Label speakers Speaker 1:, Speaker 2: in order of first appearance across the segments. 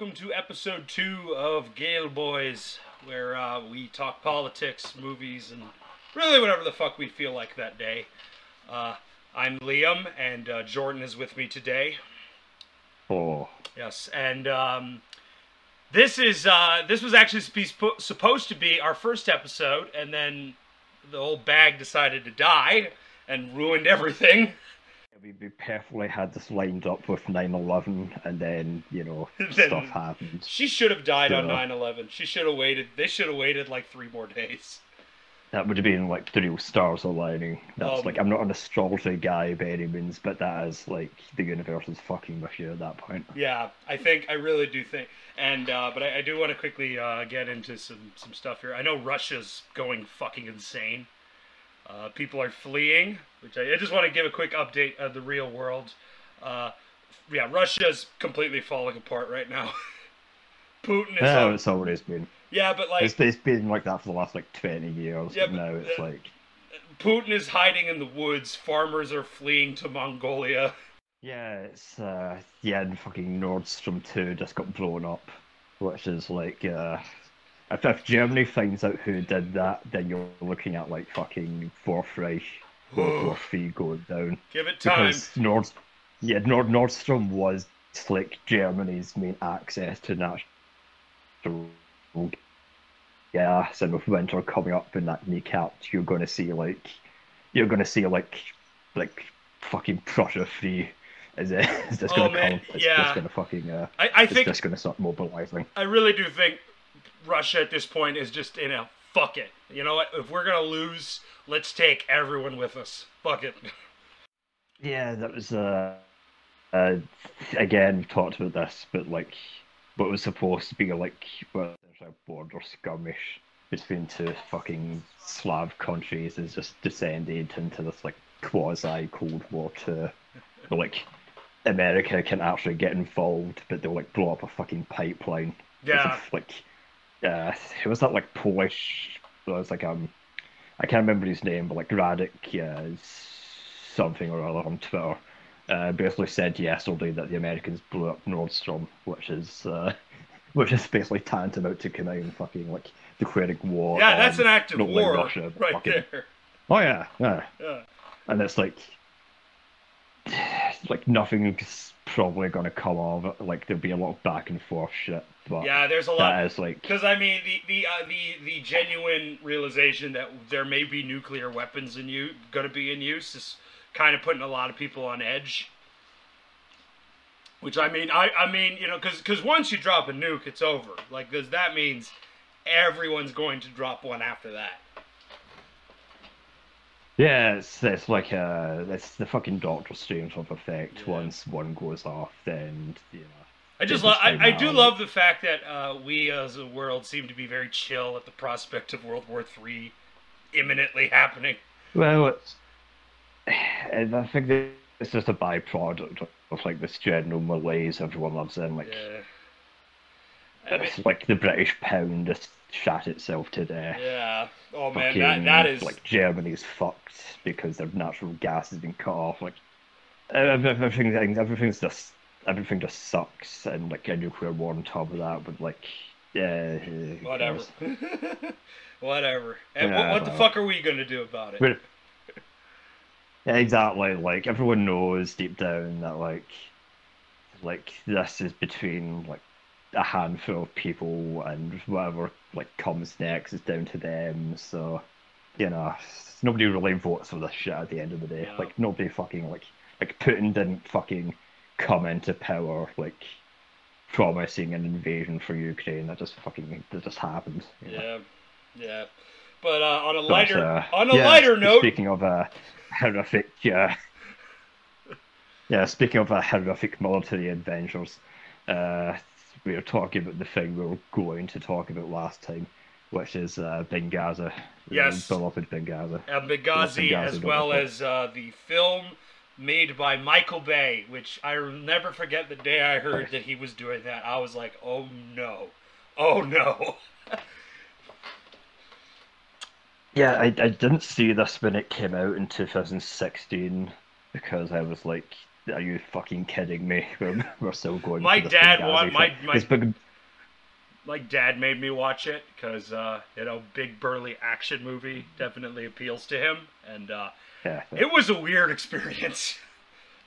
Speaker 1: welcome to episode two of Gale Boys, where uh, we talk politics, movies, and really whatever the fuck we feel like that day. Uh, I'm Liam, and uh, Jordan is with me today.
Speaker 2: Oh,
Speaker 1: Yes, and um, this is uh, this was actually supposed to be our first episode, and then the whole bag decided to die and ruined everything.
Speaker 2: We, we perfectly had this lined up with 9-11 and then, you know,
Speaker 1: Then-
Speaker 2: stuff happened.
Speaker 1: She should have died on
Speaker 2: Yeah.
Speaker 1: 9/11. She should have waited. They should have waited like three more days.
Speaker 2: That would have been like the real stars aligning. That's
Speaker 1: Um,
Speaker 2: like, I'm not an astrology guy by any means, but that is like, the universe is fucking with you at that point.
Speaker 1: Yeah, I think I really do think, and uh, but I, I do want to quickly uh, get into some some stuff here. I know Russia's going fucking insane. Uh, people are fleeing, which I, I just want to give a quick update of the real world. Uh, yeah, Russia's completely falling apart right now. Putin is
Speaker 2: Yeah,
Speaker 1: on,
Speaker 2: it's always been.
Speaker 1: yeah, but like
Speaker 2: It's, it's been like that for the last like 20 years,
Speaker 1: Yeah,
Speaker 2: but now it's
Speaker 1: uh,
Speaker 2: like,
Speaker 1: Putin is hiding in the woods. Farmers are fleeing to Mongolia.
Speaker 2: yeah, it's, uh, yeah, and fucking Nord Stream 2 just got blown up, which is like, uh, if, if Germany finds out who did that, then you're looking at like fucking Fourth Reich, World War Three going down.
Speaker 1: Give it time.
Speaker 2: Because Nord, yeah, Nord, Nordstrom was like Germany's main access to natural gas, and with winter coming up in that kneecap, you're going to see like, you're going to see like, like fucking Prussia free. Is it? Is just
Speaker 1: Oh,
Speaker 2: going to
Speaker 1: man,
Speaker 2: come? It's
Speaker 1: yeah.
Speaker 2: just going to fucking. Uh,
Speaker 1: I, I
Speaker 2: it's
Speaker 1: think
Speaker 2: just going to start mobilizing.
Speaker 1: I really do think Russia at this point is just in a fuck it. You know what? If we're gonna lose, let's take everyone with us. Fuck it.
Speaker 2: Yeah, that was uh, uh again we've talked about this, but like what was supposed to be like well, there's a border skirmish between two fucking Slav countries has just descended into this like quasi Cold War. Where, like America can actually get involved, but they'll like blow up a fucking pipeline.
Speaker 1: Yeah.
Speaker 2: f- like uh who was that like Polish it was like um I can't remember his name, but like Radek uh, something or other on Twitter uh, basically said yesterday that the Americans blew up Nord Stream, which is uh, which is basically tantamount to and fucking like declaring war.
Speaker 1: Yeah, that's an act of war
Speaker 2: Russia,
Speaker 1: right
Speaker 2: fucking-
Speaker 1: there.
Speaker 2: Oh yeah, yeah,
Speaker 1: Yeah.
Speaker 2: and it's like like nothing's probably gonna come of it. Like there'll be a lot of back and forth shit, but
Speaker 1: Yeah, there's a lot.
Speaker 2: that is like
Speaker 1: Because I mean, the the uh, the the genuine realization that there may be nuclear weapons in you going to be in use is kind of putting a lot of people on edge. Which I mean, I I mean, you know, because because once you drop a nuke, it's over. Like, because that means everyone's going to drop one after that.
Speaker 2: Yeah, it's, it's like uh, it's the fucking Doctor Strangelove effect.
Speaker 1: Yeah.
Speaker 2: Once one goes off, then you know.
Speaker 1: I just I, I do love the fact that uh, we as a world seem to be very chill at the prospect of World War Three imminently happening.
Speaker 2: Well, it's, and I think that it's just a byproduct of, like this general malaise everyone lives in. Like,
Speaker 1: Yeah. I mean,
Speaker 2: it's like the British pound shat itself to death.
Speaker 1: yeah. Oh man,
Speaker 2: Fucking,
Speaker 1: that that is
Speaker 2: like Germany's fucked because their natural gas has been cut off. Like everything, everything's just everything just sucks, and like a nuclear war on top of that would like yeah.
Speaker 1: whatever. whatever. And
Speaker 2: Yeah,
Speaker 1: what, what the fuck are we gonna do about it?
Speaker 2: But- Yeah, exactly. Like everyone knows deep down that like like this is between like a handful of people and whatever like comes next is down to them. So you know, nobody really votes for this shit at the end of the day.
Speaker 1: Yeah.
Speaker 2: Like nobody fucking like like Putin didn't fucking come into power like promising an invasion for Ukraine. That just fucking that just happened. know?
Speaker 1: Yeah, yeah. But uh, on a
Speaker 2: But,
Speaker 1: lighter
Speaker 2: uh,
Speaker 1: on a
Speaker 2: yeah,
Speaker 1: lighter note,
Speaker 2: Speaking of uh, horrific, yeah, yeah. Speaking of a horrific military adventures, uh, we were talking about the thing we were going to talk about last time, which is uh, Benghazi.
Speaker 1: Yes.
Speaker 2: beloved Benghazi.
Speaker 1: uh, Benghazi,
Speaker 2: Benghazi,
Speaker 1: as well as uh, the film made by Michael Bay, which I will never forget the day I heard that he was doing that. I was like, oh no, oh no.
Speaker 2: Yeah, I, I didn't see this when it came out in 2016 because I was like, are you fucking kidding me? We're, we're still going.
Speaker 1: My dad want- my- my-
Speaker 2: big,
Speaker 1: My dad made me watch it because uh, you know, big burly action movie definitely appeals to him, and uh,
Speaker 2: yeah,
Speaker 1: it was a weird experience.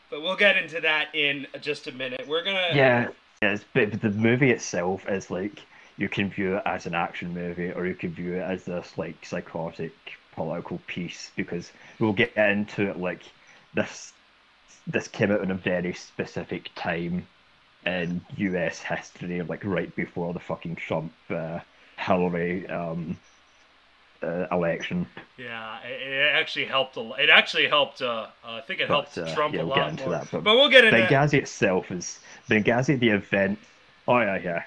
Speaker 1: but we'll get into that in just a minute. We're gonna.
Speaker 2: yeah, yeah. But the movie itself is like you can view it as an action movie, or you can view it as this like psychotic political piece because we'll get into it like this. This came out in a very specific time in U.S. history, like right before the fucking Trump uh, Hillary um, uh, election.
Speaker 1: Yeah, it, it actually helped a lot. It actually helped. Uh, I think it helped
Speaker 2: But, uh,
Speaker 1: Trump
Speaker 2: yeah,
Speaker 1: a
Speaker 2: we'll get
Speaker 1: lot
Speaker 2: into
Speaker 1: more.
Speaker 2: that, but
Speaker 1: but we'll get into.
Speaker 2: Benghazi itself is Benghazi the event. Oh yeah, yeah.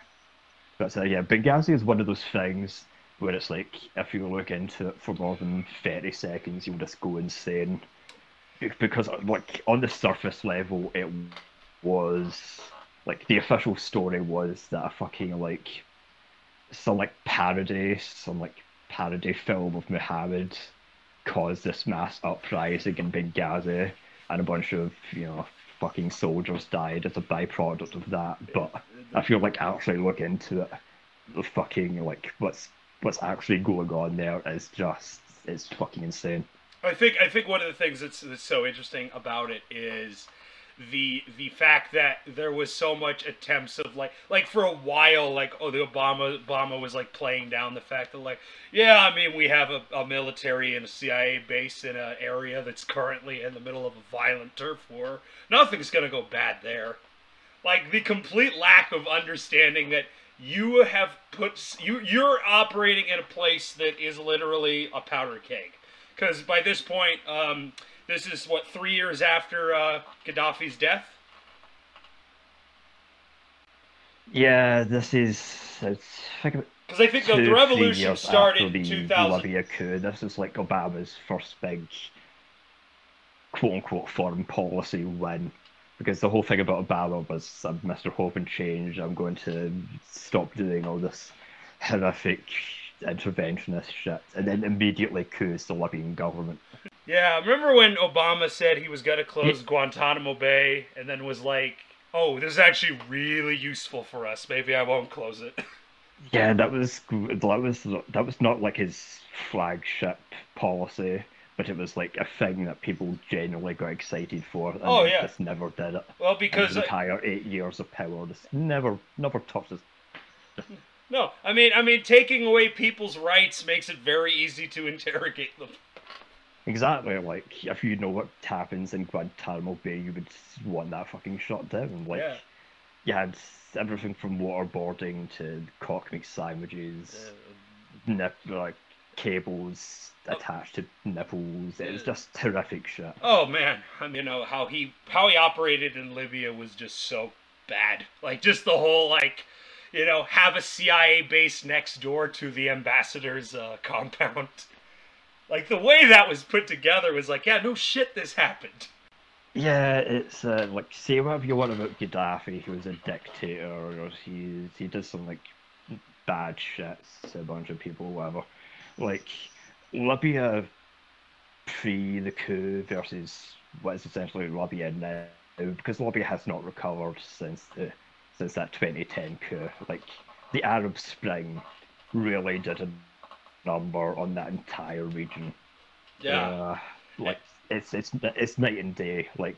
Speaker 2: But uh, yeah, Benghazi is one of those things where it's like if you look into it for more than thirty seconds, you'll just go insane. Be- Because like on the surface level, it was like the official story was that a fucking like some like parody, some like parody film of Muhammad caused this mass uprising in Benghazi, and a bunch of you know fucking soldiers died as a byproduct of that. But if you like actually look into it, the fucking like what's what's actually going on there is just it's fucking insane.
Speaker 1: I think I think one of the things that's, that's so interesting about it is the the fact that there was so much attempts of like like for a while like oh the Obama Obama was like playing down the fact that like yeah I mean we have a, a military and a CIA base in an area that's currently in the middle of a violent turf war. Nothing's gonna go bad there. Like the complete lack of understanding that you have put you you're operating in a place that is literally a powder keg because by this point um, this is what three years after uh, Gaddafi's death
Speaker 2: Yeah, this is it's
Speaker 1: because I think the,
Speaker 2: two,
Speaker 1: the revolution started in
Speaker 2: the
Speaker 1: 2000
Speaker 2: Libya coup. This is like Obama's first big quote unquote foreign policy win. Because the whole thing about Obama was I'm Mr. Hope and Change, I'm going to stop doing all this horrific interventionist shit. And then immediately coups the Libyan government.
Speaker 1: Yeah, remember when Obama said he was going to close Guantanamo Bay and then was like, oh, this is actually really useful for us. Maybe I won't close it.
Speaker 2: Yeah, that was that was that was not like his flagship policy, but it was like a thing that people generally got excited for. And
Speaker 1: Oh, yeah.
Speaker 2: just never did it.
Speaker 1: well, because
Speaker 2: his entire eight years of power, just never never touched his.
Speaker 1: No, I mean, I mean, taking away people's rights makes it very easy to interrogate them.
Speaker 2: Exactly, like if you know what happens in Guantanamo Bay, you would want that fucking shut down. Like
Speaker 1: Yeah.
Speaker 2: you had everything from waterboarding to cock meat sandwiches, nip like cables oh. attached to nipples. It was just horrific shit.
Speaker 1: Oh man, I mean, you know how he how he operated in Libya was just so bad. Like just the whole like, you know, have a CIA base next door to the ambassador's uh, compound. Like the way that was put together was like, yeah, no shit, this happened.
Speaker 2: Yeah, it's uh, like say whatever you want about Gaddafi, he was a dictator, or he he did some like bad shit to a bunch of people, whatever. Like Libya pre the coup versus what is essentially Libya now, because Libya has not recovered since the since that 2010 coup. Like the Arab Spring really did a number on that entire region. Uh, like it's it's it's night and day. Like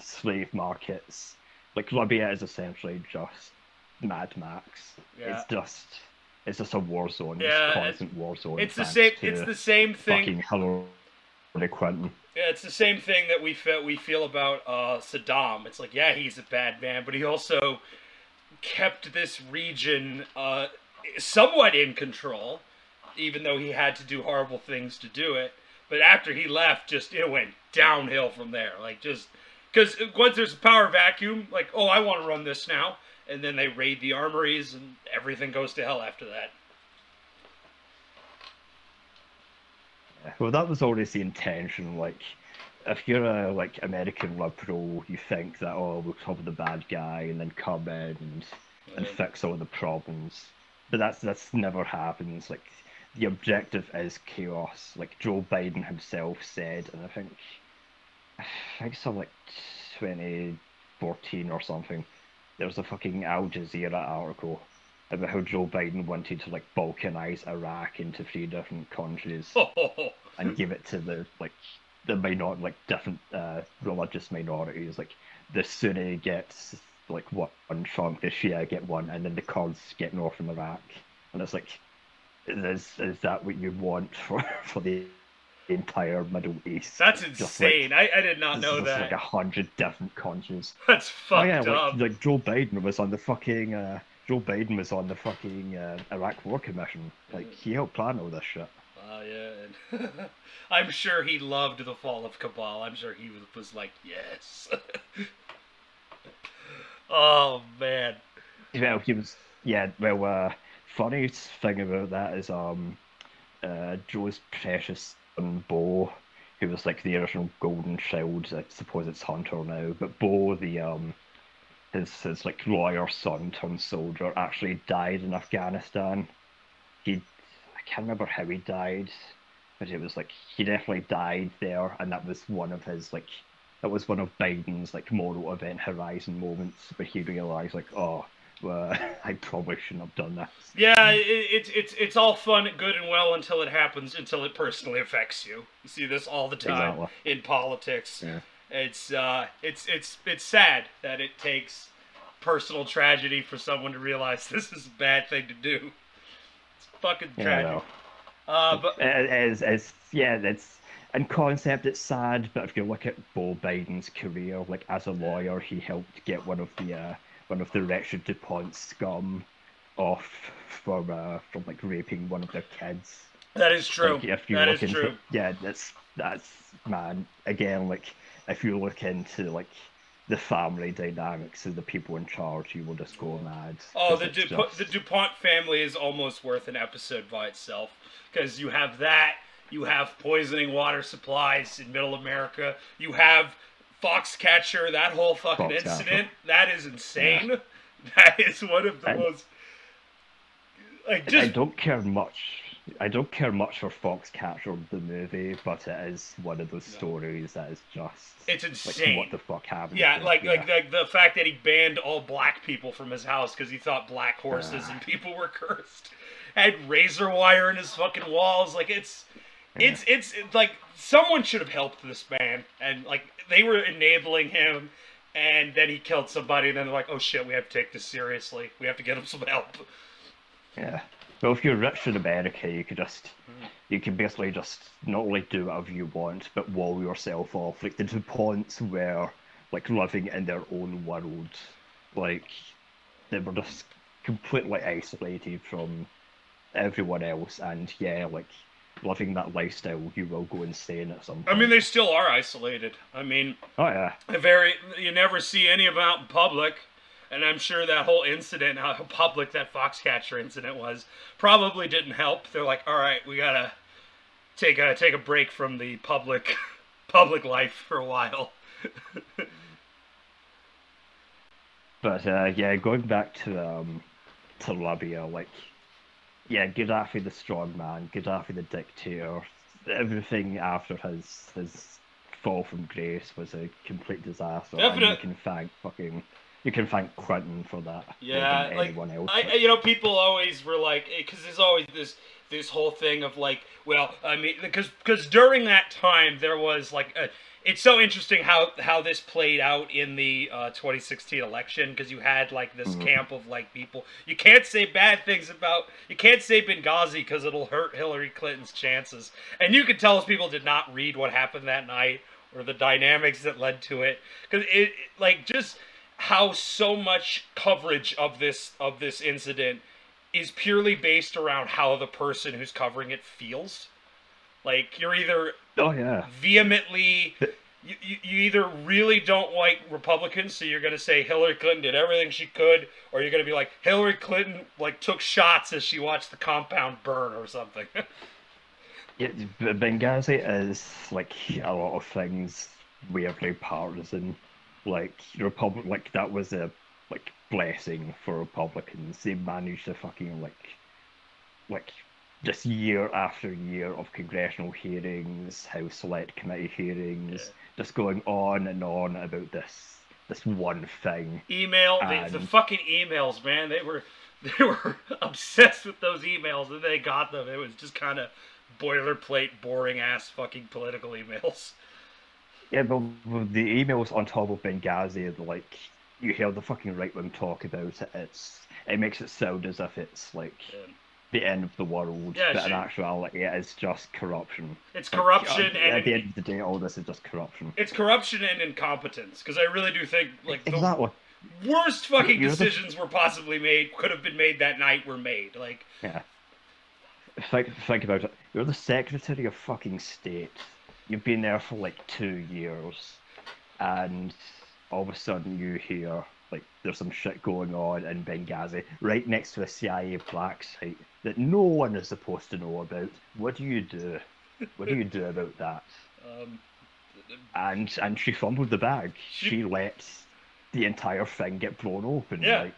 Speaker 2: slave markets, like Libya is essentially just Mad Max.
Speaker 1: Yeah.
Speaker 2: It's just it's just a war zone.
Speaker 1: Yeah,
Speaker 2: it's
Speaker 1: it-
Speaker 2: constant war zone.
Speaker 1: it's the same. It's the same thing.
Speaker 2: fucking Hillary Clinton.
Speaker 1: Yeah, it's the same thing that we feel we feel about uh, Saddam. It's like, yeah, he's a bad man, but he also kept this region uh, somewhat in control, even though he had to do horrible things to do it. But after he left, just it went downhill from there. Like just because once there's a power vacuum, like, oh, I want to run this now, and then they raid the armories, and everything goes to hell after that.
Speaker 2: Well, that was always the intention. Like, if you're a like American liberal, you think that oh, we'll cover the bad guy and then come in and and
Speaker 1: mm-hmm.
Speaker 2: fix all the problems. But that's that's never happens. Like, the objective is chaos. Like Joe Biden himself said, and I think I think some like 2014 or something, there was a fucking Al Jazeera article about how Joe Biden wanted to like balkanize Iraq into three different countries and give it to the like the minor like different uh, religious minorities. Like the Sunni gets like one chunk, the Shia get one, and then the Kurds get northern Iraq. And it's like, is is that what you want for for the entire Middle East?
Speaker 1: That's
Speaker 2: Just, like,
Speaker 1: insane. I, I did not know that.
Speaker 2: like a hundred different countries.
Speaker 1: That's fucked
Speaker 2: oh yeah,
Speaker 1: up.
Speaker 2: like, like Joe Biden was on the fucking uh, Joe Biden was on the fucking uh, Iraq War Commission. Like he helped plan all this shit.
Speaker 1: Yeah, and I'm sure he loved the fall of Kabul. I'm sure he was, was like, yes. oh man.
Speaker 2: Well, he was yeah. Well, uh, funny thing about that is um, uh, Joe's precious son Beau, who was like the original Golden Shield. I suppose it's Hunter now, but Beau, the um, his his like lawyer son turned soldier, actually died in Afghanistan. He, can't remember how he died, but it was like he definitely died there, and that was one of his like. That was one of Biden's like moral event horizon moments where he realized like, oh, well, I probably shouldn't have done that.
Speaker 1: Yeah, it, it's it's it's all fun, good and well until it happens, until it personally affects you. You see this all the time
Speaker 2: Exactly.
Speaker 1: in politics.
Speaker 2: Yeah.
Speaker 1: It's uh, it's it's it's sad that it takes personal tragedy for someone to realize this is a bad thing to do. Fucking
Speaker 2: Yeah,
Speaker 1: tragic.
Speaker 2: no.
Speaker 1: Uh, but
Speaker 2: It is, it's, yeah, it's, in concept it's sad, but if you look at Beau Biden's career, like as a lawyer, he helped get one of the, uh, one of the Richard DuPont scum off from, uh, from like raping one of their kids.
Speaker 1: that is true.
Speaker 2: Like, if you
Speaker 1: that
Speaker 2: look
Speaker 1: is
Speaker 2: into,
Speaker 1: true.
Speaker 2: yeah, that's, that's, man, again, like, if you look into, like, the family dynamics of the people in charge, you will just go mad.
Speaker 1: Oh, the
Speaker 2: it's
Speaker 1: DuPont,
Speaker 2: just-
Speaker 1: the DuPont family is almost worth an episode by itself because you have that, you have poisoning water supplies in Middle America, you have Foxcatcher, that whole fucking
Speaker 2: Foxcatcher.
Speaker 1: incident. That is insane. That is one of the
Speaker 2: I-
Speaker 1: most like
Speaker 2: I don't care much. I don't care much for Foxcatcher the movie, but it is one of those stories that is just
Speaker 1: It's
Speaker 2: like
Speaker 1: insane.
Speaker 2: what the fuck happened.
Speaker 1: Yeah, like
Speaker 2: Yeah.
Speaker 1: like like the fact that he banned all black people from his house because he thought black horses
Speaker 2: Ah.
Speaker 1: and people were cursed. Had razor wire in his fucking walls. Like it's it's it's it's like someone should have helped this man, and like they were enabling him, and then he killed somebody, and then they're like, oh shit, we have to take this seriously. We have to get him some help.
Speaker 2: yeah. Well, if you're rich in America, you could just
Speaker 1: Hmm.
Speaker 2: you can basically just not only do whatever you want, but wall yourself off. Like the DuPonts were like living in their own world, like they were just completely isolated from everyone else, and yeah, like living that lifestyle, you will go insane at some point.
Speaker 1: I mean, they still are isolated. I mean,
Speaker 2: oh yeah.
Speaker 1: very you never see any of them out in public and i'm sure that whole incident how public that foxcatcher incident was probably didn't help they're like all right we gotta take a take a break from the public public life for a while
Speaker 2: But uh, yeah, going back to um, to Libya, like yeah, Gaddafi the strong man, Gaddafi the dictator. Everything after his his fall from grace was a complete disaster. And you can thank fucking you can thank Clinton for that.
Speaker 1: Yeah, like
Speaker 2: anyone else.
Speaker 1: I, you know, people always were like, because there's always this this whole thing of like, well, I mean, because because during that time there was like a. It's so interesting how how this played out in the uh, 2016 election because you had like this
Speaker 2: Mhm.
Speaker 1: camp of like people. You can't say bad things about. You can't say Benghazi because it'll hurt Hillary Clinton's chances. And you could tell us people did not read what happened that night or the dynamics that led to it because it like just how so much coverage of this of this incident is purely based around how the person who's covering it feels. Like you're either
Speaker 2: oh yeah,
Speaker 1: vehemently you, you, either really don't like Republicans, so you're gonna say Hillary Clinton did everything she could, or you're gonna be like Hillary Clinton like took shots as she watched the compound burn or something.
Speaker 2: yeah. Benghazi is like a lot of things weirdly partisan. Like Republic, like that was a like blessing for Republicans. They managed to fucking like like just year after year of congressional hearings, House Select Committee hearings, yeah. just going on and on about this this one thing.
Speaker 1: Email and... the, the fucking emails, man. They were they were obsessed with those emails and they got them. It was just kind of boilerplate, boring ass fucking political emails.
Speaker 2: Yeah, but the emails on top of Benghazi, like you hear the fucking right wing talk about it. It's it makes it sound as if it's like yeah. the end of the world, yeah, but in actuality, it is just corruption.
Speaker 1: It's corruption, and
Speaker 2: at the end of the day, all this is just corruption.
Speaker 1: It's corruption and incompetence, because I really do think like
Speaker 2: exactly.
Speaker 1: the worst fucking decisions the... were possibly made, could have been made that night, were made. Like
Speaker 2: yeah. Think, think about it. You're the Secretary of fucking State. You've been there for like two years, and all of a sudden you hear like there's some shit going on in Benghazi, right next to a CIA black site that no one is supposed to know about. What do you do? What do you do about that? Um, and and she fumbled the bag. She, she let the entire thing get blown open. Yeah. Like,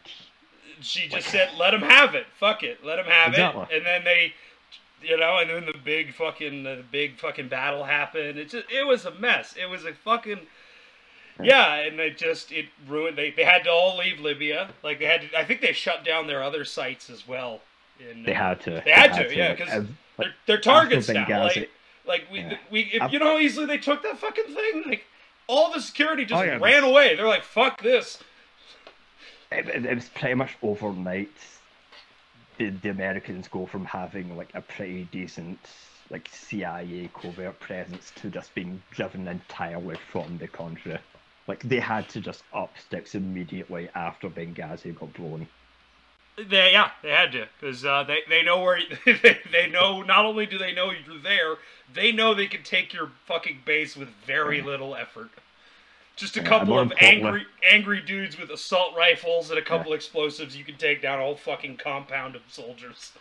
Speaker 1: she just like, said, "Let him have it. Fuck it. Let him have exactly. it." And then they, you know, and then the big fucking the big fucking battle happened. It just it was a mess. It was a fucking yeah, and it just it ruined. They, they had to all leave Libya. Like they had to. I think they shut down their other sites as well. In,
Speaker 2: they had to.
Speaker 1: They, they had, had, to, yeah, because they're, they're targets now. Like, like we yeah. we if, you know how easily they took that fucking thing. Like all the security just oh, yeah, ran away. They're like, fuck this.
Speaker 2: It, it, it was pretty much overnight. The, the Americans go from having like a pretty decent like CIA covert presence to just being driven entirely from the country. Like they had to just up sticks immediately after Benghazi got blown.
Speaker 1: They yeah, they had to because uh, they they know where they, they know. Not only do they know you're there, they know they can take your fucking base with very little effort. Just a couple yeah, of angry angry dudes with assault rifles and a couple yeah. explosives, you can take down a whole fucking compound of soldiers.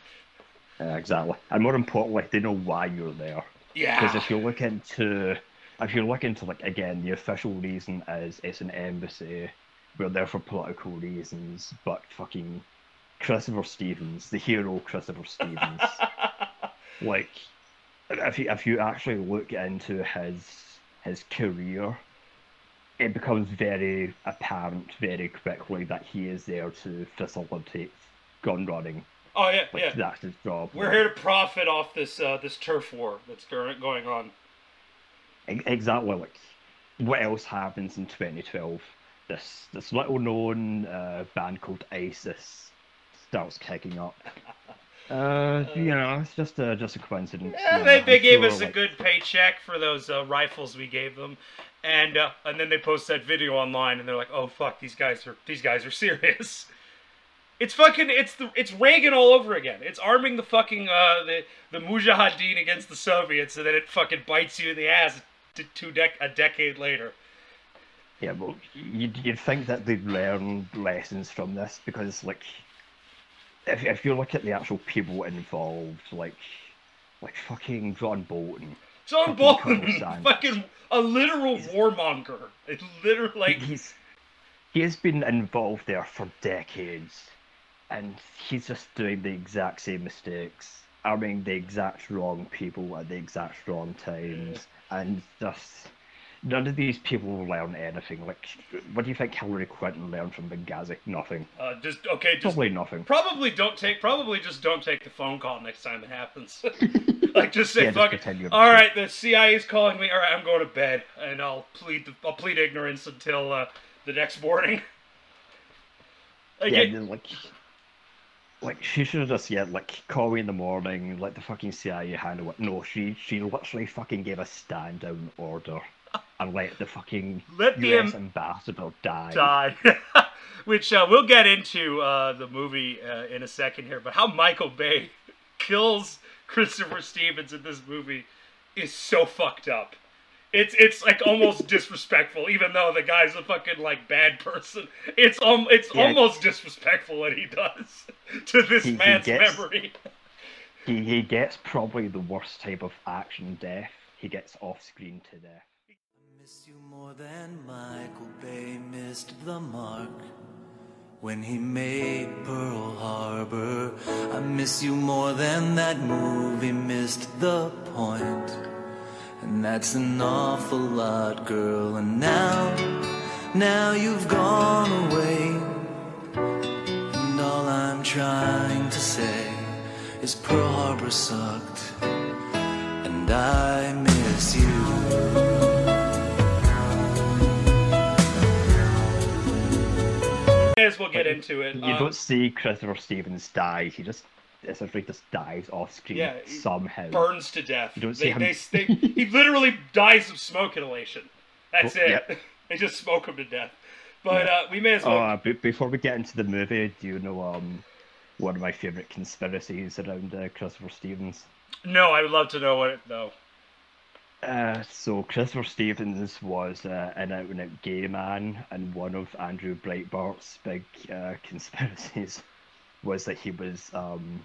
Speaker 2: Yeah, exactly, and more importantly, they know why you're there.
Speaker 1: Yeah.
Speaker 2: Because if you look into if you look into like again, the official reason is it's an embassy. We're there for political reasons, but fucking Christopher Stevens, the hero Christopher Stevens, like if you if you actually look into his his career, it becomes very apparent very quickly that he is there to facilitate gun running.
Speaker 1: Oh yeah,
Speaker 2: like,
Speaker 1: yeah.
Speaker 2: That's his job.
Speaker 1: We're here to profit off this uh, this turf war that's going on.
Speaker 2: Exactly. Like, what else happens in 2012? This this little known uh, band called ISIS starts kicking up. Uh, you know, it's just a just a coincidence.
Speaker 1: Yeah, they, they gave sure, us like... a good paycheck for those uh, rifles we gave them, and uh, and then they post that video online, and they're like, "Oh fuck, these guys are these guys are serious." It's fucking it's the it's Reagan all over again. It's arming the fucking uh the the Mujahideen against the Soviets, and then it fucking bites you in the ass two dec- a decade later.
Speaker 2: Yeah, well, you'd, you'd think that they'd learn lessons from this because, like, if, if you look at the actual people involved, like, like fucking John Bolton.
Speaker 1: John Bolton, fucking a literal he's, warmonger. It's literally like
Speaker 2: he's he has been involved there for decades, and he's just doing the exact same mistakes, arming the exact wrong people at the exact wrong times, yeah. and just none of these people learn anything. Like, what do you think Hillary Clinton learned from Benghazi? Nothing.
Speaker 1: Uh, just okay. Just
Speaker 2: probably nothing.
Speaker 1: Probably don't take. Probably just don't take the phone call next time it happens. like, just say, yeah, "Fuck it." All right, the CIA is calling me. All right, I'm going to bed, and I'll plead. I'll plead ignorance until uh, the next morning.
Speaker 2: Like, yeah, it, like, like she should have just yeah, like call me in the morning, let the fucking CIA handle it. No, she she literally fucking gave a stand down order and let the fucking let the US ambassador die.
Speaker 1: Die. Which uh, we'll get into uh, the movie uh, in a second here, but how Michael Bay kills Christopher Stevens in this movie is so fucked up. It's it's like almost disrespectful, even though the guy's a fucking like bad person. It's um it's yeah. almost disrespectful what he does to this he, man's he gets, memory.
Speaker 2: He he gets probably the worst type of action death. He gets off screen to death
Speaker 3: miss you more than Michael Bay missed the mark when he made Pearl Harbor. I miss you more than that movie missed the point. And that's an awful lot, girl. And now, now you've gone away. And all I'm trying to say is Pearl Harbor sucked. And I miss you.
Speaker 1: May as well get into it.
Speaker 2: You
Speaker 1: Um,
Speaker 2: don't see Christopher Stevens die. He just essentially just dies off screen
Speaker 1: Yeah,
Speaker 2: somehow.
Speaker 1: burns to death.
Speaker 2: You don't
Speaker 1: They,
Speaker 2: see him-
Speaker 1: they, they, he literally dies of smoke inhalation. That's
Speaker 2: Oh,
Speaker 1: it.
Speaker 2: yeah.
Speaker 1: They just smoke him to death. But uh, we may as well.
Speaker 2: Uh, b- before we get into the movie, do you know um one of my favorite conspiracies around uh, Christopher Stevens?
Speaker 1: no, I would love to know what it. No.
Speaker 2: Uh, so Christopher Stevens was uh, an out and out gay man, and one of Andrew Breitbart's big uh, conspiracies was that he was um,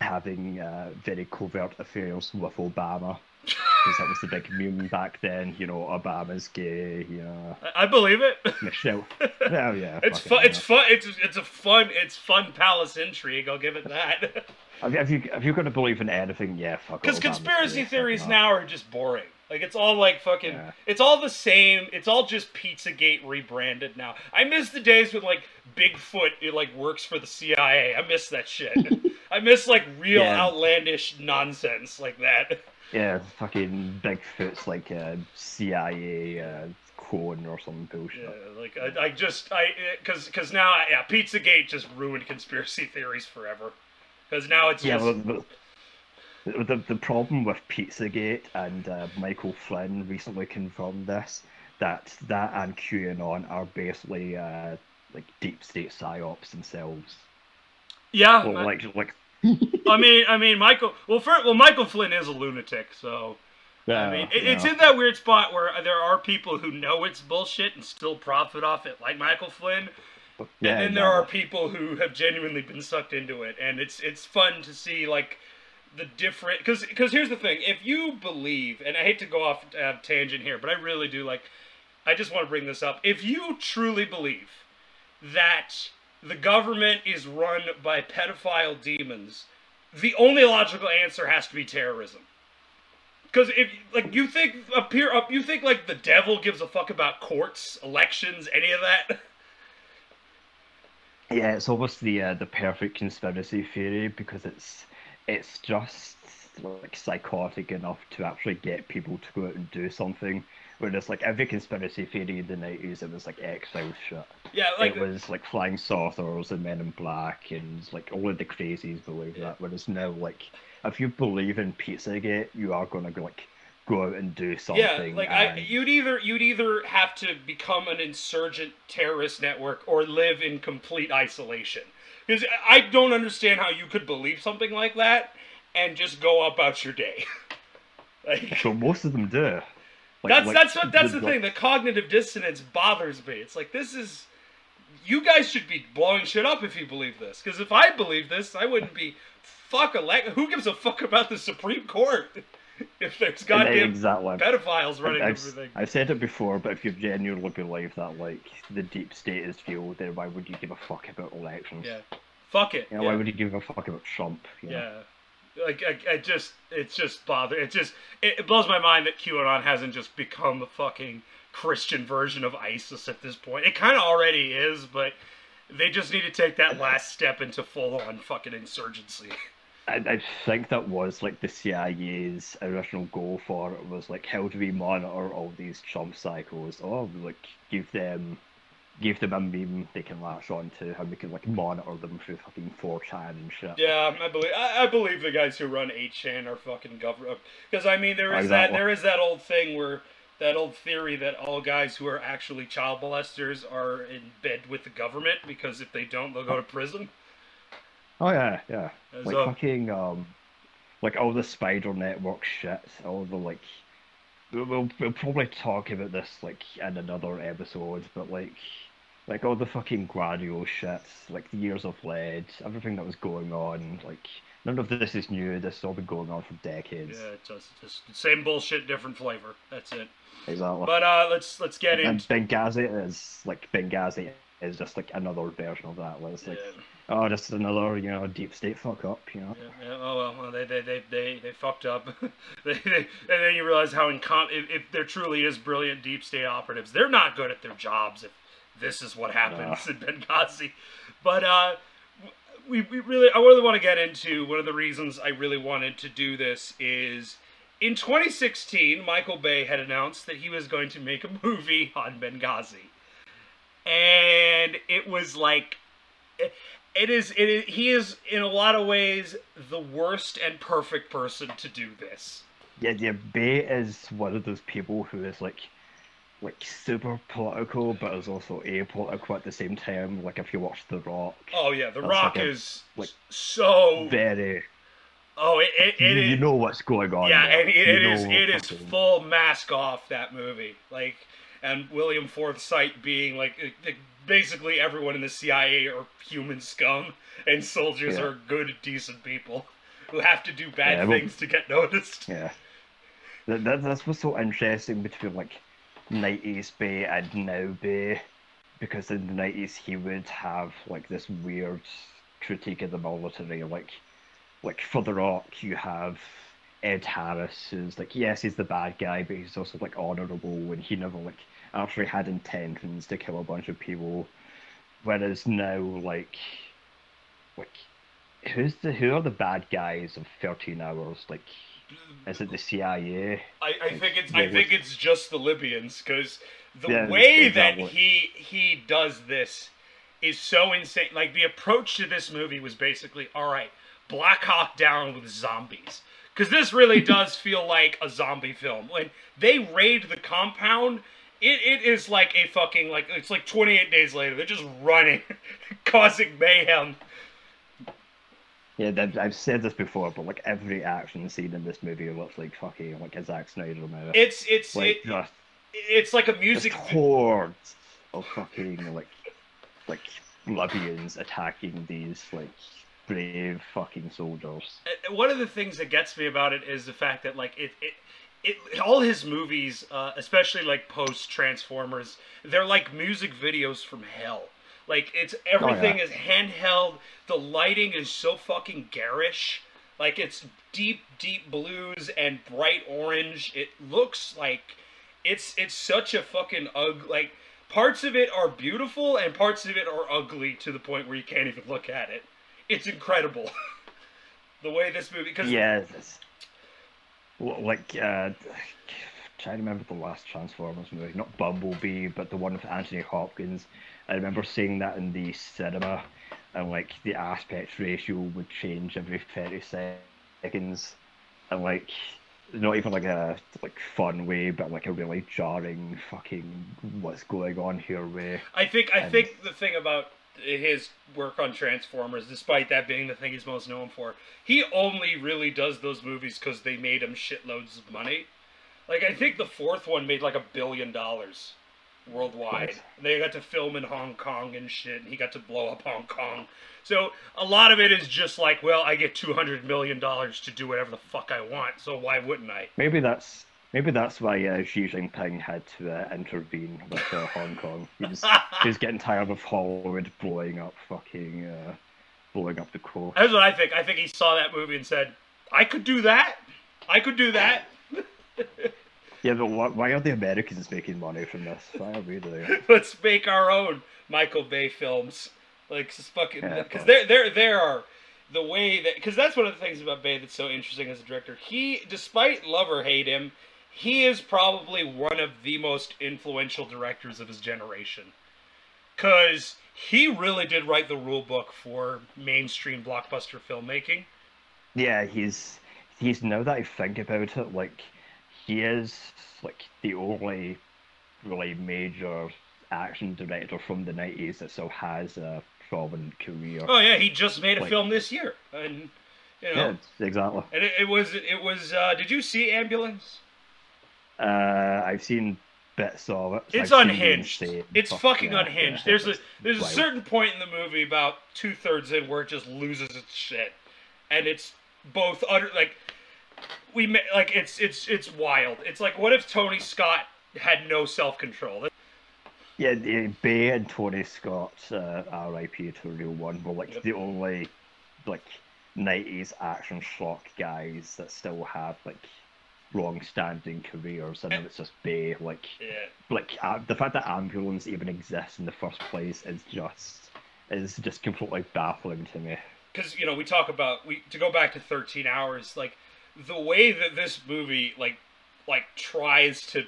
Speaker 2: having uh, very covert affairs with Obama. Because that was the big meme back then, you know, Obama's gay, yeah.
Speaker 1: I, I believe it.
Speaker 2: Michelle. Well, yeah.
Speaker 1: It's fun. It's fun. It's it's a fun. It's fun palace intrigue. I'll give it that.
Speaker 2: Have you, have you have you got to believe in anything? Yeah, fuck.
Speaker 1: Because conspiracy
Speaker 2: gay, fuck
Speaker 1: theories now are just boring. Like it's all like fucking.
Speaker 2: Yeah.
Speaker 1: It's all the same. It's all just PizzaGate rebranded now. I miss the days when like Bigfoot it like works for the CIA. I miss that shit. I miss like real
Speaker 2: Yeah.
Speaker 1: outlandish nonsense like that.
Speaker 2: Yeah, fucking Bigfoot's like a CIA uh, clone or some bullshit.
Speaker 1: Yeah, like I, I just I because because now yeah PizzaGate just ruined conspiracy theories forever. Because now it's
Speaker 2: Yeah,
Speaker 1: just
Speaker 2: well, the, the the problem with Pizzagate and uh, Michael Flynn recently confirmed this that that and QAnon are basically uh, like deep state psyops themselves.
Speaker 1: yeah.
Speaker 2: Well,
Speaker 1: I-
Speaker 2: like like
Speaker 1: I mean, I mean, Michael. Well, for, well, Michael Flynn is a lunatic, so Yeah, I mean, it, it's in that weird spot where there are people who know it's bullshit and still profit off it, like Michael Flynn,
Speaker 2: yeah,
Speaker 1: and then there are people who have genuinely been sucked into it, and it's it's fun to see like the different because because here's the thing: if you believe, and I hate to go off uh, tangent here, but I really do like. I just want to bring this up. If you truly believe that the government is run by pedophile demons, the only logical answer has to be terrorism. Because if like you think up here up, you think like the devil gives a fuck about courts, elections, any of that.
Speaker 2: Yeah, it's almost the uh, the perfect conspiracy theory because it's it's just like psychotic enough to actually get people to go out and do something. Whereas like every conspiracy theory in the nineties, it was like X Files shit.
Speaker 1: Yeah, like
Speaker 2: it was like flying saucers and Men in Black and like all of the crazies believe that. Whereas now, like if you believe in Pizzagate, you are gonna go, like go out and do something.
Speaker 1: Yeah, like I, you'd either you'd either have to become an insurgent terrorist network or live in complete isolation. Because I don't understand how you could believe something like that and just go about your day. like
Speaker 2: So most of them do. Like-
Speaker 1: that's
Speaker 2: like,
Speaker 1: that's what that's the
Speaker 2: like-
Speaker 1: thing. The cognitive dissonance bothers me. It's like this is you guys should be blowing shit up if you believe this. Because if I believe this, I wouldn't be fuck elect. Who gives a fuck about the Supreme Court if there's goddamn
Speaker 2: exactly.
Speaker 1: pedophiles running
Speaker 2: I've,
Speaker 1: everything?
Speaker 2: I've said it before, but if you genuinely believe that like the deep state is real, then why would you give a fuck about elections?
Speaker 1: Yeah. Fuck it.
Speaker 2: You know,
Speaker 1: yeah.
Speaker 2: why would you give a fuck about Trump? You know?
Speaker 1: Yeah. Like I, I just it's just bother it just it, it blows my mind that QAnon hasn't just become the fucking Christian version of ISIS at this point. It kind of already is, but they just need to take that last step into full on fucking insurgency.
Speaker 2: I, I think that was like the CIA's original goal for it was like how do we monitor all these Trump cycles? Oh, like give them give them a meme they can latch on to, how we can like monitor them through fucking 4chan and shit.
Speaker 1: Yeah, I believe I, I believe the guys who run 8chan are fucking government because I mean there is that there is that old thing where that old theory that all guys who are actually child molesters are in bed with the government because if they don't they'll go to prison.
Speaker 2: Oh yeah, yeah.
Speaker 1: As
Speaker 2: Like fucking um, like all the Spider Network shit, all the like. We'll, we'll, probably talk about this like in another episode, but like, like all the fucking Gladio shit, like the Years of Lead, everything that was going on, like none of this is new. This has all been going on for decades.
Speaker 1: Yeah, it's just, just same bullshit, different flavor. That's it.
Speaker 2: Exactly.
Speaker 1: But uh, let's let's get
Speaker 2: and
Speaker 1: into
Speaker 2: Benghazi is like Benghazi is just like another version of that. Where it's like,
Speaker 1: Yeah.
Speaker 2: Oh, just another you know deep state fuck up. You know.
Speaker 1: Yeah, yeah, oh well, well, they they they they, they fucked up. they, they, and then you realize how incom- if, if there truly is brilliant deep state operatives, they're not good at their jobs. If this is what happens in Benghazi, but uh, we we really I really want to get into one of the reasons I really wanted to do this is. In 2016, Michael Bay had announced that he was going to make a movie on Benghazi. And it was like it is it is he is in a lot of ways the worst and perfect person to do this
Speaker 2: Yeah, yeah. Bay is one of those people who is like, like super political, but is also apolitical at the same time. Like if you watch The Rock,
Speaker 1: oh yeah the rock
Speaker 2: like a-
Speaker 1: is
Speaker 2: like,
Speaker 1: so
Speaker 2: very.
Speaker 1: oh it, it,
Speaker 2: You,
Speaker 1: it
Speaker 2: you
Speaker 1: is
Speaker 2: know what's going on.
Speaker 1: yeah
Speaker 2: there.
Speaker 1: and it, it is it is full mask off that movie like and william forsythe being like like, basically everyone in the cia are human scum and soldiers
Speaker 2: Yeah.
Speaker 1: are good decent people who have to do bad
Speaker 2: Yeah,
Speaker 1: things to get noticed
Speaker 2: Yeah. That, that, that's what's so interesting between like 90s Bay and now Bay. Because in the 90s he would have like this weird critique of the military. Like, like for The Rock, you have Ed Harris, who's like, yes, he's the bad guy, but he's also like honorable and he never like actually had intentions to kill a bunch of people. Whereas now, like, like, who's the who are the bad guys of 13 Hours? Like, is it the CIA?
Speaker 1: I, I think it's
Speaker 2: Yeah,
Speaker 1: I think it's just the Libyans because the
Speaker 2: Yeah,
Speaker 1: way that he he does this is so insane. Like the approach to this movie was basically all right, Black Hawk Down with zombies. Because this really does feel like a zombie film. When they raid the compound, it, it is like a fucking like it's like 28 days later. They're just running, causing mayhem.
Speaker 2: Yeah, I've, I've said this before, but like every action scene in this movie looks like fucking like a Zack Snyder movie.
Speaker 1: It's it's
Speaker 2: like
Speaker 1: it,
Speaker 2: just,
Speaker 1: it's like a music
Speaker 2: hordes of fucking like like Libyans attacking these like brave fucking soldiers.
Speaker 1: Uh, one of the things that gets me about it is the fact that like it it, it all his movies uh, especially like post transformers they're like music videos from hell. Like it's everything
Speaker 2: yeah.
Speaker 1: is handheld. The lighting is so fucking garish. Like it's deep deep blues and bright orange. It looks like it's it's such a fucking ugly like parts of it are beautiful and parts of it are ugly to the point where you can't even look at it. It's incredible. The way this movie because
Speaker 2: well, like uh, trying to remember the last Transformers movie, not Bumblebee, but the one with Anthony Hopkins. I remember seeing that in the cinema, and like the aspect ratio would change every thirty seconds, and like not even like a like fun way, but like a really jarring fucking what's going on here way.
Speaker 1: I think I
Speaker 2: And-
Speaker 1: think the thing about his work on Transformers, despite that being the thing he's most known for, he only really does those movies because they made him shitloads of money. Like I think the fourth one made like a billion dollars worldwide.
Speaker 2: Nice.
Speaker 1: They got to film in Hong Kong and shit, and he got to blow up Hong Kong. So a lot of it is just like, well, I get two hundred million dollars to do whatever the fuck I want, so why wouldn't I?
Speaker 2: Maybe that's maybe that's why uh, Xi Jinping had to uh, intervene with uh, Hong Kong. He was, getting tired of Hollywood blowing up fucking uh, blowing up the coast.
Speaker 1: That's what I think. I think he saw that movie and said, I could do that. I could do that.
Speaker 2: Yeah, but why, why are the Americans making money from this? Why are we doing it?
Speaker 1: Let's make our own Michael Bay films. Like just fucking because
Speaker 2: fuck.
Speaker 1: there there there are the way that because that's one of the things about Bay that's so interesting as a director. He, despite love or hate him, he is probably one of the most influential directors of his generation. Cause he really did write the rule book for mainstream blockbuster filmmaking.
Speaker 2: Yeah, he's he's now that I think about it, like he is like the only really major action director from the nineties that still has a prominent career.
Speaker 1: Oh yeah, he just made a
Speaker 2: Like-
Speaker 1: film this year, and you know,
Speaker 2: Yeah, exactly.
Speaker 1: and it, it was it was. Uh, did you see Ambulance?
Speaker 2: Uh, I've seen bits of it.
Speaker 1: It's
Speaker 2: I've
Speaker 1: unhinged. It's
Speaker 2: fuck-
Speaker 1: fucking
Speaker 2: yeah,
Speaker 1: unhinged.
Speaker 2: yeah,
Speaker 1: there's a there's a certain point in the movie about two thirds in where it just loses its shit, and it's both utter like we like it's it's it's wild. It's like what if Tony Scott had no self control?
Speaker 2: Yeah, the Bay and Tony Scott, uh, R.I.P. to real one, were like
Speaker 1: Yep.
Speaker 2: the only like '90s action shock guys that still have like long-standing careers, and it's just Bay. Like,
Speaker 1: Yeah.
Speaker 2: like uh, the fact that ambulance even exists in the first place is just is just completely baffling to me.
Speaker 1: because you know we talk about we to go back to 13 hours like the way that this movie like like tries to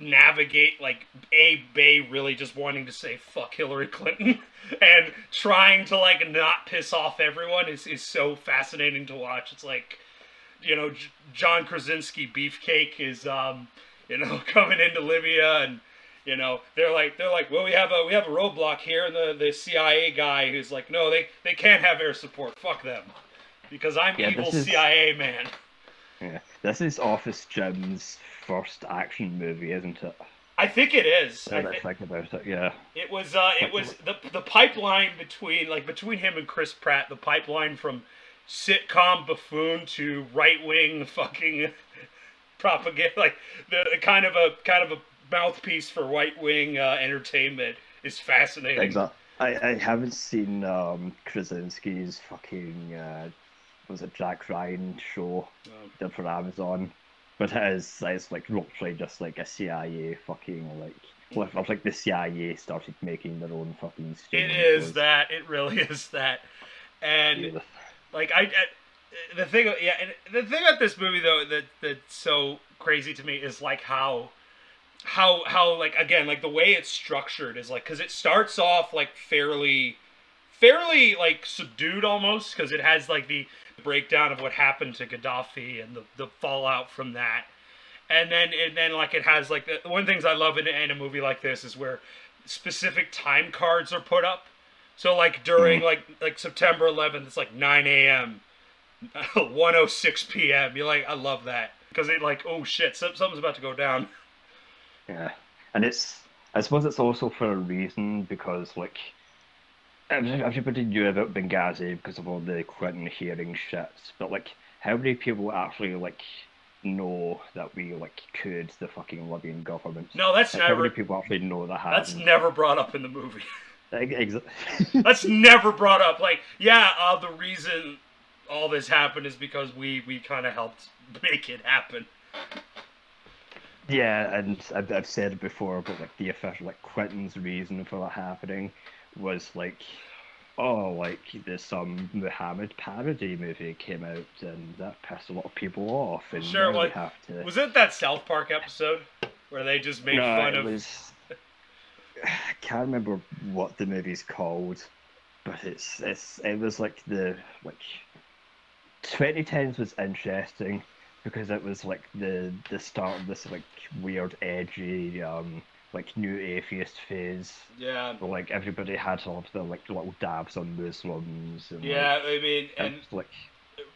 Speaker 1: navigate like a bay really just wanting to say fuck hillary clinton and trying to like not piss off everyone is, is so fascinating to watch it's like you know J- john krasinski beefcake is um you know coming into libya and you know they're like they're like well we have a we have a roadblock here. And the the cia guy who's like no they they can't have air support. Fuck them. Because i'm
Speaker 2: Yeah,
Speaker 1: evil
Speaker 2: is-
Speaker 1: cia man.
Speaker 2: Yeah, this is Office Jim's first action movie, isn't it?
Speaker 1: i think it is.
Speaker 2: Now
Speaker 1: I
Speaker 2: think about it, yeah.
Speaker 1: it was uh it was the the pipeline between like between him and chris pratt the pipeline from sitcom buffoon to right wing fucking propaganda like the the kind of a kind of a mouthpiece for right wing uh, entertainment is fascinating
Speaker 2: Exactly. I, I haven't seen um, Krasinski's fucking uh, was it Jack Ryan show
Speaker 1: Um,
Speaker 2: did for Amazon, but it is it's like literally just like a CIA fucking like well, it's like the CIA started making their own fucking.
Speaker 1: It is
Speaker 2: shows.
Speaker 1: that. It really is that. And
Speaker 2: Yeah.
Speaker 1: Like I, I the thing, yeah, the thing about this movie though that that's so crazy to me is like how, how how like again like the way it's structured is like because it starts off like fairly, fairly like subdued almost because it has like the breakdown of what happened to Gaddafi and the the fallout from that. And then, and then, like it has like the one of the things I love in, in a movie like this is where specific time cards are put up. So like during mm. like like September 11th, it's like 9 a.m., 106 p.m. You're like, I love that because it like, oh shit, something's about to go down.
Speaker 2: Yeah, and it's I suppose it's also for a reason because like every- everybody knew about Benghazi because of all the Clinton hearing shits, but like how many people actually like know that we like could the fucking Libyan government?
Speaker 1: No, that's
Speaker 2: Like, how many people actually know that
Speaker 1: that's never brought up in the movie. That's never brought up. Like, yeah, uh, the reason all this happened is because we we kind of helped make it happen.
Speaker 2: Yeah, and I've, I've said it before, but like the official, like Quentin's reason for that happening was like, oh, like there's some Muhammad parody movie came out, and that pissed a lot of people off, and
Speaker 1: Sure,
Speaker 2: now
Speaker 1: well,
Speaker 2: we have to.
Speaker 1: Was it that South Park episode where they just made
Speaker 2: no,
Speaker 1: fun of?
Speaker 2: was. I can't remember what the movie's called, but it's it's it was like the like. 2010s was interesting because it was like the the start of this like weird edgy um like new atheist phase
Speaker 1: Yeah,
Speaker 2: where like everybody had all of the like little dabs on Muslims and
Speaker 1: yeah. I mean, and
Speaker 2: and like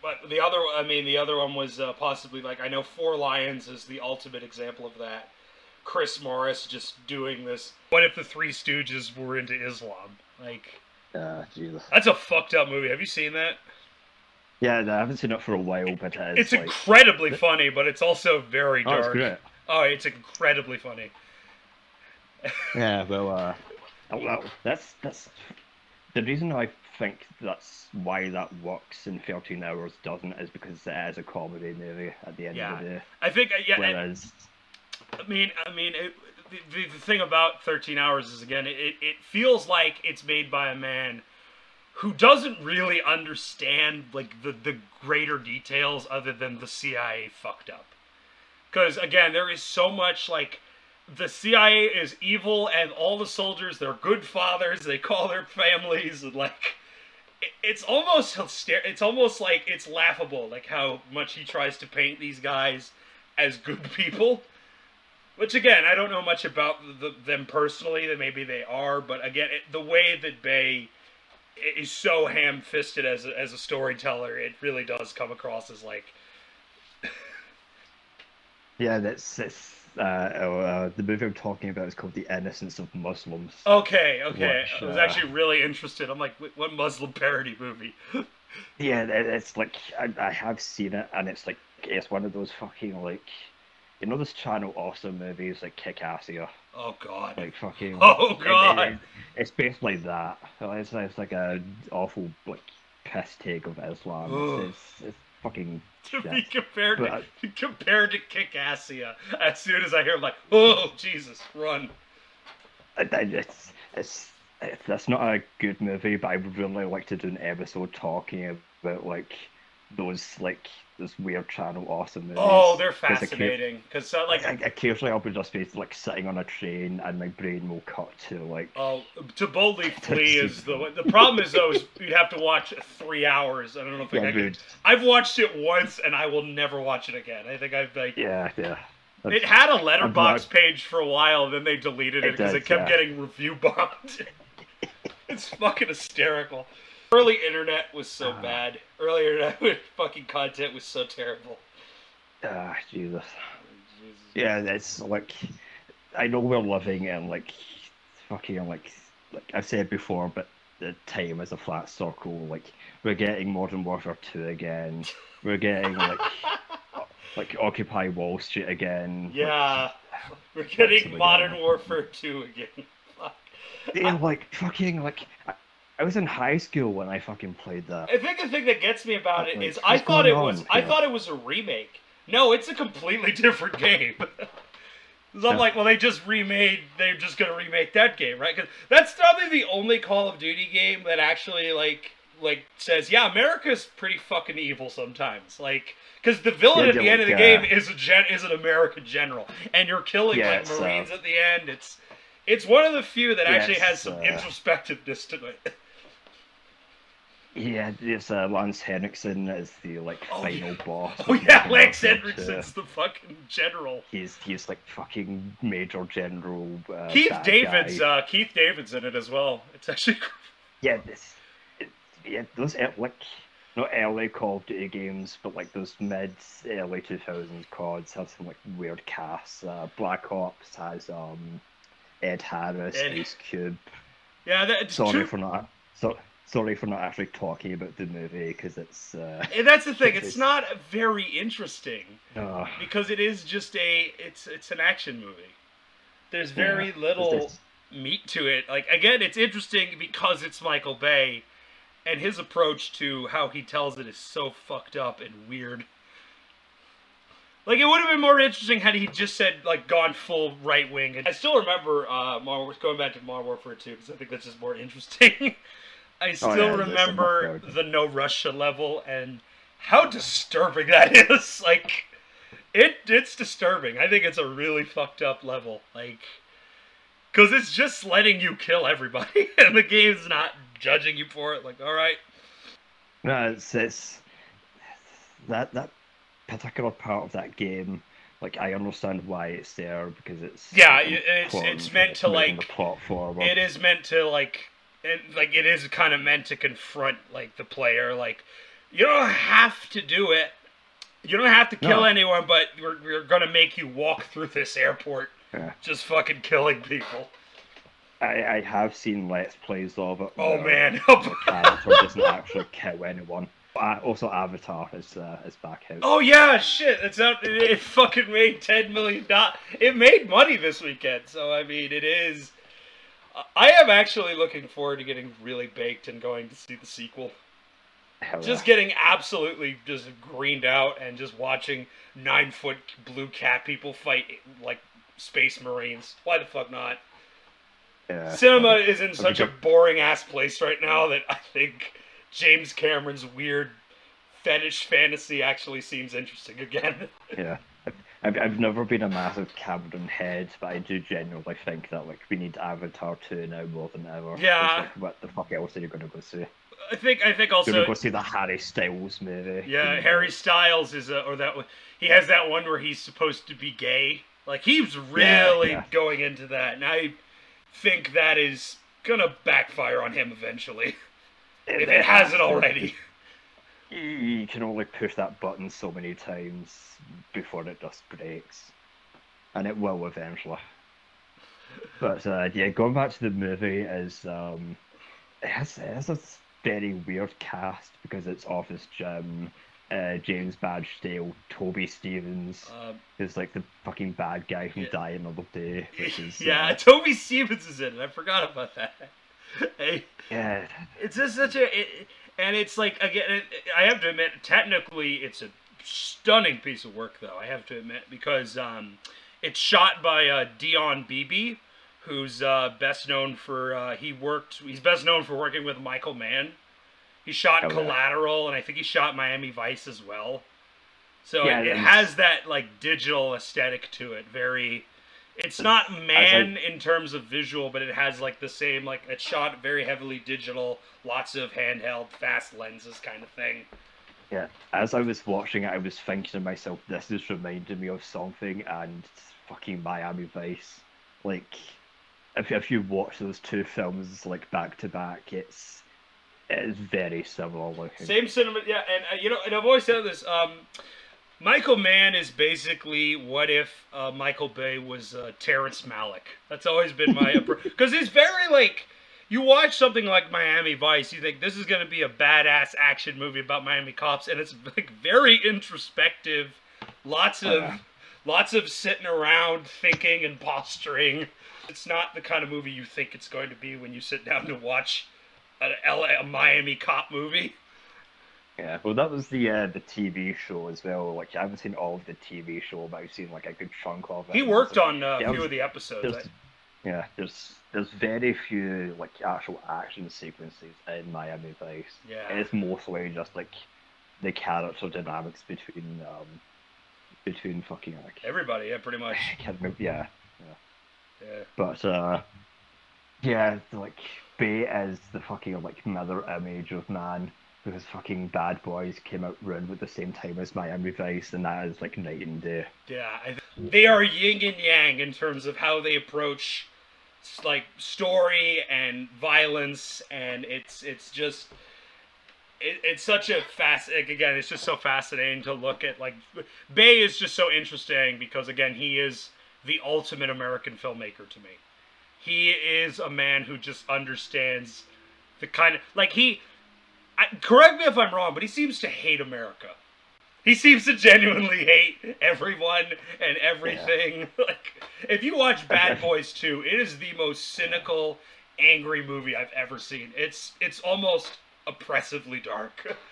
Speaker 1: but the other, I mean, the other one was uh, possibly like I know Four Lions is the ultimate example of that. Chris Morris just doing this. What if the Three Stooges were into Islam? Like
Speaker 2: uh Jesus
Speaker 1: that's a fucked up movie. Have you seen that?
Speaker 2: yeah no, I haven't seen it for a while but it is
Speaker 1: It's
Speaker 2: like
Speaker 1: incredibly funny, but it's also very
Speaker 2: oh it's
Speaker 1: dark.
Speaker 2: great
Speaker 1: Oh, it's incredibly funny.
Speaker 2: yeah well uh oh, well, that's that's the reason I think that's why that works in 13 hours doesn't is because it is a comedy movie at the end
Speaker 1: Yeah.
Speaker 2: of the day
Speaker 1: I think, uh, yeah,
Speaker 2: whereas
Speaker 1: I mean, I mean, it, the, the, thing about Thirteen Hours is again, it, it feels like it's made by a man who doesn't really understand like the the greater details other than the CIA fucked up. Because again, there is so much like the CIA is evil, and all the soldiers they're good fathers. They call their families and like. It's almost hyster- It's almost like it's laughable, like how much he tries to paint these guys as good people. Which again, I don't know much about the, them personally. That maybe they are, but again, it, the way that Bay is so ham-fisted as a, as a storyteller, it really does come across as like,
Speaker 2: Yeah, that's that's uh, uh, the movie I'm talking about is called The Innocence of Muslims.
Speaker 1: okay, okay.
Speaker 2: Which,
Speaker 1: I was
Speaker 2: uh,
Speaker 1: actually really interested. I'm like, "Wait, what Muslim parody movie?
Speaker 2: Yeah, it- it's like I, I have seen it, and it's like it's one of those fucking like you know this channel awesome movies like Kickassia,
Speaker 1: Oh god.
Speaker 2: like fucking.
Speaker 1: Oh,
Speaker 2: it- it-
Speaker 1: God.
Speaker 2: it- it's basically that. It's, it's like a awful like piss take of Islam. It's, it's, it's fucking.
Speaker 1: to be compared
Speaker 2: But-
Speaker 1: to compared to Kickassia. As soon as I hear, I'm like, oh Jesus, run!
Speaker 2: I- I- it's it's that's not a good movie, but I would really like to do an episode talking about like those like those weird channel awesome movies.
Speaker 1: Oh, they're fascinating because uh, like.
Speaker 2: Occasionally, I'll be just be like sitting on a train, and my brain will cut to like.
Speaker 1: Oh, to boldly flee is the the problem is though is you'd have to watch three hours. I don't know if
Speaker 2: Yeah,
Speaker 1: I could. I've watched it once and I will never watch it again. I think I've like
Speaker 2: Yeah, yeah.
Speaker 1: it had a letterbox page for a while, then they deleted it
Speaker 2: It
Speaker 1: because it
Speaker 2: does,
Speaker 1: kept
Speaker 2: yeah.
Speaker 1: getting review bombed. it's fucking hysterical. Early internet was so
Speaker 2: Ah.
Speaker 1: bad. Early internet fucking content was so terrible.
Speaker 2: Ah, Jesus.
Speaker 1: Jesus.
Speaker 2: Yeah, that's like. I know we're living in like fucking like like I've said before, but the time is a flat circle. Like we're getting Modern Warfare two again. We're getting like like Occupy Wall Street again. like,
Speaker 1: Yeah, we're getting. Modern Warfare 2 again. Fuck.
Speaker 2: Yeah, like fucking like I, was in high school when I fucking played that.
Speaker 1: I think the thing that gets me about it
Speaker 2: Like,
Speaker 1: is I thought it was
Speaker 2: on
Speaker 1: I thought it was a remake. No, it's a completely different game. 'Cause I'm
Speaker 2: Yeah.
Speaker 1: like, well, they just remade. They're just gonna remake that game, right? Because that's probably the only Call of Duty game that actually like like says, yeah, America's pretty fucking evil sometimes. Like, because the villain
Speaker 2: Yeah,
Speaker 1: at the
Speaker 2: yeah,
Speaker 1: end of the
Speaker 2: like,
Speaker 1: game
Speaker 2: uh,
Speaker 1: is a gen is an American general, and you're killing
Speaker 2: Yeah,
Speaker 1: like
Speaker 2: uh,
Speaker 1: Marines at the end. It's it's one of the few that
Speaker 2: Yeah,
Speaker 1: actually has some
Speaker 2: uh,
Speaker 1: introspectiveness to it.
Speaker 2: Yeah, there's uh, Lance Henriksen as the like
Speaker 1: Oh,
Speaker 2: final
Speaker 1: yeah.
Speaker 2: boss.
Speaker 1: Oh yeah,
Speaker 2: Warfare
Speaker 1: Henriksen's the fucking general.
Speaker 2: He's he's like fucking Major General. Uh,
Speaker 1: Keith David's uh, Keith David's in it as well. It's actually
Speaker 2: yeah, this, it, yeah, those uh, like not early Call of Duty games, but like those mid early two thousands CODs have some like weird casts. Uh, Black Ops has um Ed Harris,
Speaker 1: Ed-
Speaker 2: Ice Cube.
Speaker 1: yeah. That,
Speaker 2: Sorry
Speaker 1: two-
Speaker 2: for not so sorry for not actually talking about the movie because it's uh,
Speaker 1: and that's the thing. It's
Speaker 2: It's-
Speaker 1: not very interesting
Speaker 2: uh
Speaker 1: because it is just a it's it's an action movie. There's very
Speaker 2: yeah,
Speaker 1: little
Speaker 2: it's-
Speaker 1: meat to it. Like again, it's interesting because it's Michael Bay, and his approach to how he tells it is so fucked up and weird. Like it would have been more interesting had he just said like gone full right wing. I still remember uh, Modern, going back to Modern Warfare 2 because I think that's just more interesting. I oh, still
Speaker 2: Oh, yeah,
Speaker 1: remember the no Russia level and how disturbing that is. Like it it's disturbing. I think it's a really fucked up level. Like cuz it's just letting you kill everybody and the game's not judging you for it. Like all right.
Speaker 2: No, it's it's that that particular part of that game. Like I understand why it's there because it's
Speaker 1: Yeah, it's- it's meant to, like-
Speaker 2: the plot forward.
Speaker 1: It is meant to like it, like it is kind of meant to confront like the player like you don't have to do it. You don't have to kill
Speaker 2: No.
Speaker 1: anyone, but we're, we're gonna make you walk through this airport
Speaker 2: Yeah.
Speaker 1: just fucking killing people.
Speaker 2: I, I have seen let's plays of it.
Speaker 1: Oh man.
Speaker 2: the character doesn't actually kill anyone. Also, Avatar is uh, is back out.
Speaker 1: Oh yeah, shit! It's out. It, it fucking made ten million dollars. It made money this weekend, so I mean, it is. I am actually looking forward to getting really baked and going to see the sequel.
Speaker 2: Hell
Speaker 1: Just
Speaker 2: yeah.
Speaker 1: getting absolutely just greened out and just watching nine foot blue cat people fight like space marines. Why the fuck not?
Speaker 2: Yeah.
Speaker 1: Cinema is in such a boring ass place right now that I think James Cameron's weird fetish fantasy actually seems interesting again.
Speaker 2: Yeah. I've, I've never been a massive Cameron head, but I do genuinely think that like we need Avatar 2 now more than ever.
Speaker 1: Yeah.
Speaker 2: Like, what the fuck else are you going to go see?
Speaker 1: I think I think also
Speaker 2: go see the Harry Styles movie.
Speaker 1: yeah
Speaker 2: You know,
Speaker 1: Harry Styles is a, or that one he has that one where he's supposed to be gay like he's
Speaker 2: Yeah,
Speaker 1: really
Speaker 2: yeah.
Speaker 1: going into that and I think that is gonna backfire on him eventually if it hasn't already
Speaker 2: You- can only push that button so many times before it just breaks. And it will eventually. But uh, yeah, going back to the movie is um, it has, it has a very weird cast because it's Office Jim, uh, James Badge Dale, Toby Stephens
Speaker 1: Um,
Speaker 2: is like the fucking bad guy from
Speaker 1: Yeah.
Speaker 2: Die Another Day, which is
Speaker 1: yeah,
Speaker 2: uh,
Speaker 1: Toby Stephens is in it. I forgot about that. Hey,
Speaker 2: yeah,
Speaker 1: it's just such a, it, and it's like again, it, I have to admit, technically, it's a stunning piece of work, though. I have to admit because um, it's shot by uh, Dion Beebe, who's uh, best known for uh, he worked. He's best known for working with Michael Mann. He shot
Speaker 2: Oh, yeah.
Speaker 1: Collateral, and I think he shot Miami Vice as well. So
Speaker 2: Yeah,
Speaker 1: it, it has that like digital aesthetic to it. Very. It's not Mann in terms of visual, but it has like the same like it's shot very heavily digital, lots of handheld, fast lenses kind of thing.
Speaker 2: yeah. As I was watching it, I was thinking to myself, this is reminding me of something, and fucking Miami Vice. Like, if if you watch those two films like back to back, it's it is very similar looking.
Speaker 1: Same cinema, yeah, and uh, you know, and I've always said this. Um, Michael Mann is basically what if uh, Michael Bay was uh, Terrence Malick. That's always been my approach because he's very like. You watch something like Miami Vice, you think this is going to be a badass action movie about Miami cops, and it's like very introspective, lots of,
Speaker 2: Yeah.
Speaker 1: lots of sitting around thinking and posturing. It's not the kind of movie you think it's going to be when you sit down to watch a, LA, a Miami cop movie.
Speaker 2: Yeah, well, that was the uh, the TV show as well. Like, I haven't seen all of the TV show, but I've seen like a good chunk of it.
Speaker 1: He worked on uh, a
Speaker 2: yeah,
Speaker 1: few
Speaker 2: was-
Speaker 1: of the episodes.
Speaker 2: There's, yeah, there's there's very few like actual action sequences in Miami Vice.
Speaker 1: Yeah.
Speaker 2: it's mostly just like the character dynamics between um between fucking like
Speaker 1: Everybody, yeah, pretty much.
Speaker 2: Remember, yeah,
Speaker 1: Yeah.
Speaker 2: but uh, yeah, like Bay is the fucking like mirror image of Mann because fucking Bad Boys came out around at the same time as Miami Vice, and that is like night and day.
Speaker 1: Yeah, I, they are yin and yang in terms of how they approach like story and violence, and it's it's just it, it's such a fast again. It's just so fascinating to look at. Like Bay is just so interesting because again, he is the ultimate American filmmaker to me. He is a man who just understands the kind of like he. I, correct me if I'm wrong, but he seems to hate America. He seems to genuinely hate everyone and everything. Like, if you watch Bad Boys 2, it is the most cynical, angry movie I've ever seen. It's it's almost oppressively dark.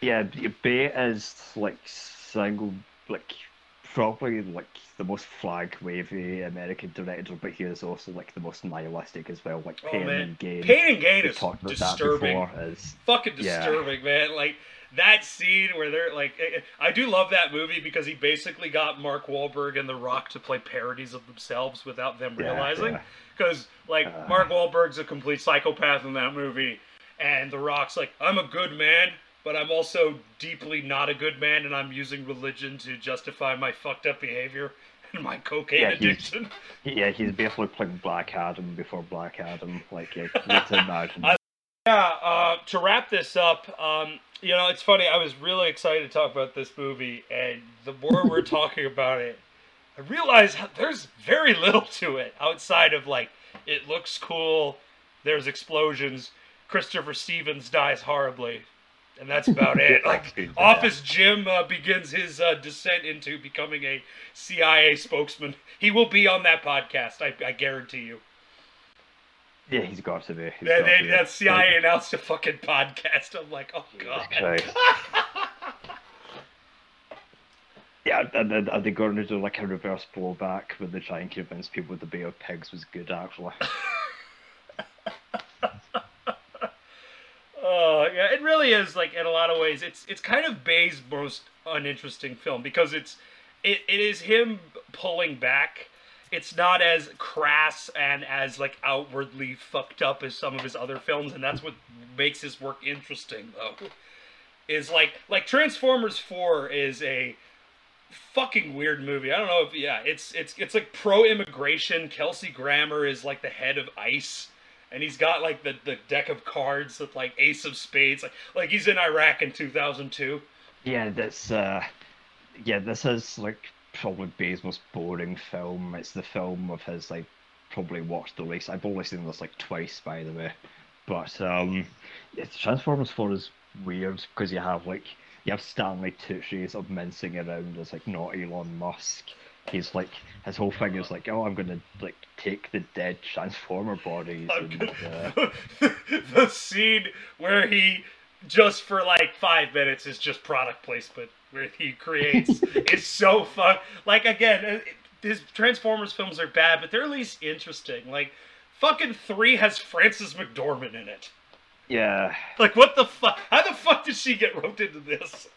Speaker 2: Yeah, B- Bay is like single, like probably like the most flag wavy American director, but he is also like the most nihilistic as well. Like
Speaker 1: Oh
Speaker 2: Pain
Speaker 1: man,
Speaker 2: and Gain.
Speaker 1: Pain and Gain is disturbing.
Speaker 2: Is
Speaker 1: Fucking
Speaker 2: Yeah.
Speaker 1: disturbing, man. Like that scene where they're like, eh, eh, I do love that movie because he basically got Mark Wahlberg and The Rock to play parodies of themselves without them
Speaker 2: Yeah,
Speaker 1: realizing.
Speaker 2: yeah.
Speaker 1: Because like
Speaker 2: Uh.
Speaker 1: Mark Wahlberg's a complete psychopath in that movie, and The Rock's like, I'm a good man, but I'm also deeply not a good man, and I'm using religion to justify my fucked up behavior and my cocaine
Speaker 2: Yeah, he's-
Speaker 1: addiction.
Speaker 2: yeah, he's basically playing Black Adam before Black Adam. Like, yeah, can imagine.
Speaker 1: I- Yeah, uh, to wrap this up, um, you know, it's funny. I was really excited to talk about this movie, and the more we're talking about it, I realize there's very little to it outside of like it looks cool. There's explosions. Christopher Stevens dies horribly, and that's about it. Like Office Jim uh, begins his uh, descent into becoming a CIA spokesman. He will be on that podcast. I, I guarantee you.
Speaker 2: yeah, he's got to be. He's
Speaker 1: They, they,
Speaker 2: to
Speaker 1: that CIA announced a fucking podcast. I'm like, oh god.
Speaker 2: Yeah, and then are they going to do like a reverse blowback when they try and convince people the Bay of Pigs was good actually?
Speaker 1: Oh yeah, it really is. Like in a lot of ways, it's it's kind of Bay's most uninteresting film because it's it, it is him pulling back. It's not as crass and as like outwardly fucked up as some of his other films, and that's what makes his work interesting. Though, is like like Transformers Four is a fucking weird movie. I don't know if yeah, it's it's it's like pro immigration. Kelsey Grammer is like the head of ICE, and he's got like the, the deck of cards with like Ace of Spades, like like he's in Iraq in two thousand two.
Speaker 2: Yeah, that's uh, yeah, this is like probably Bay's most boring film. It's the film of his like probably watched the least. I've only seen this like twice, by the way. But um, yeah, Transformers Four is weird because you have like you have Stanley Tucci sort of mincing around as like not Elon Musk. He's like his whole thing is like, oh, I'm gonna like take the dead Transformer bodies. And, uh,
Speaker 1: the scene where he just for like five minutes is just product placement where he creates is so fun. Like again, uh, his Transformers films are bad, but they're at least interesting. Like fucking three has Frances McDormand in it.
Speaker 2: yeah,
Speaker 1: Like what the fuck? How the fuck did she get roped into this?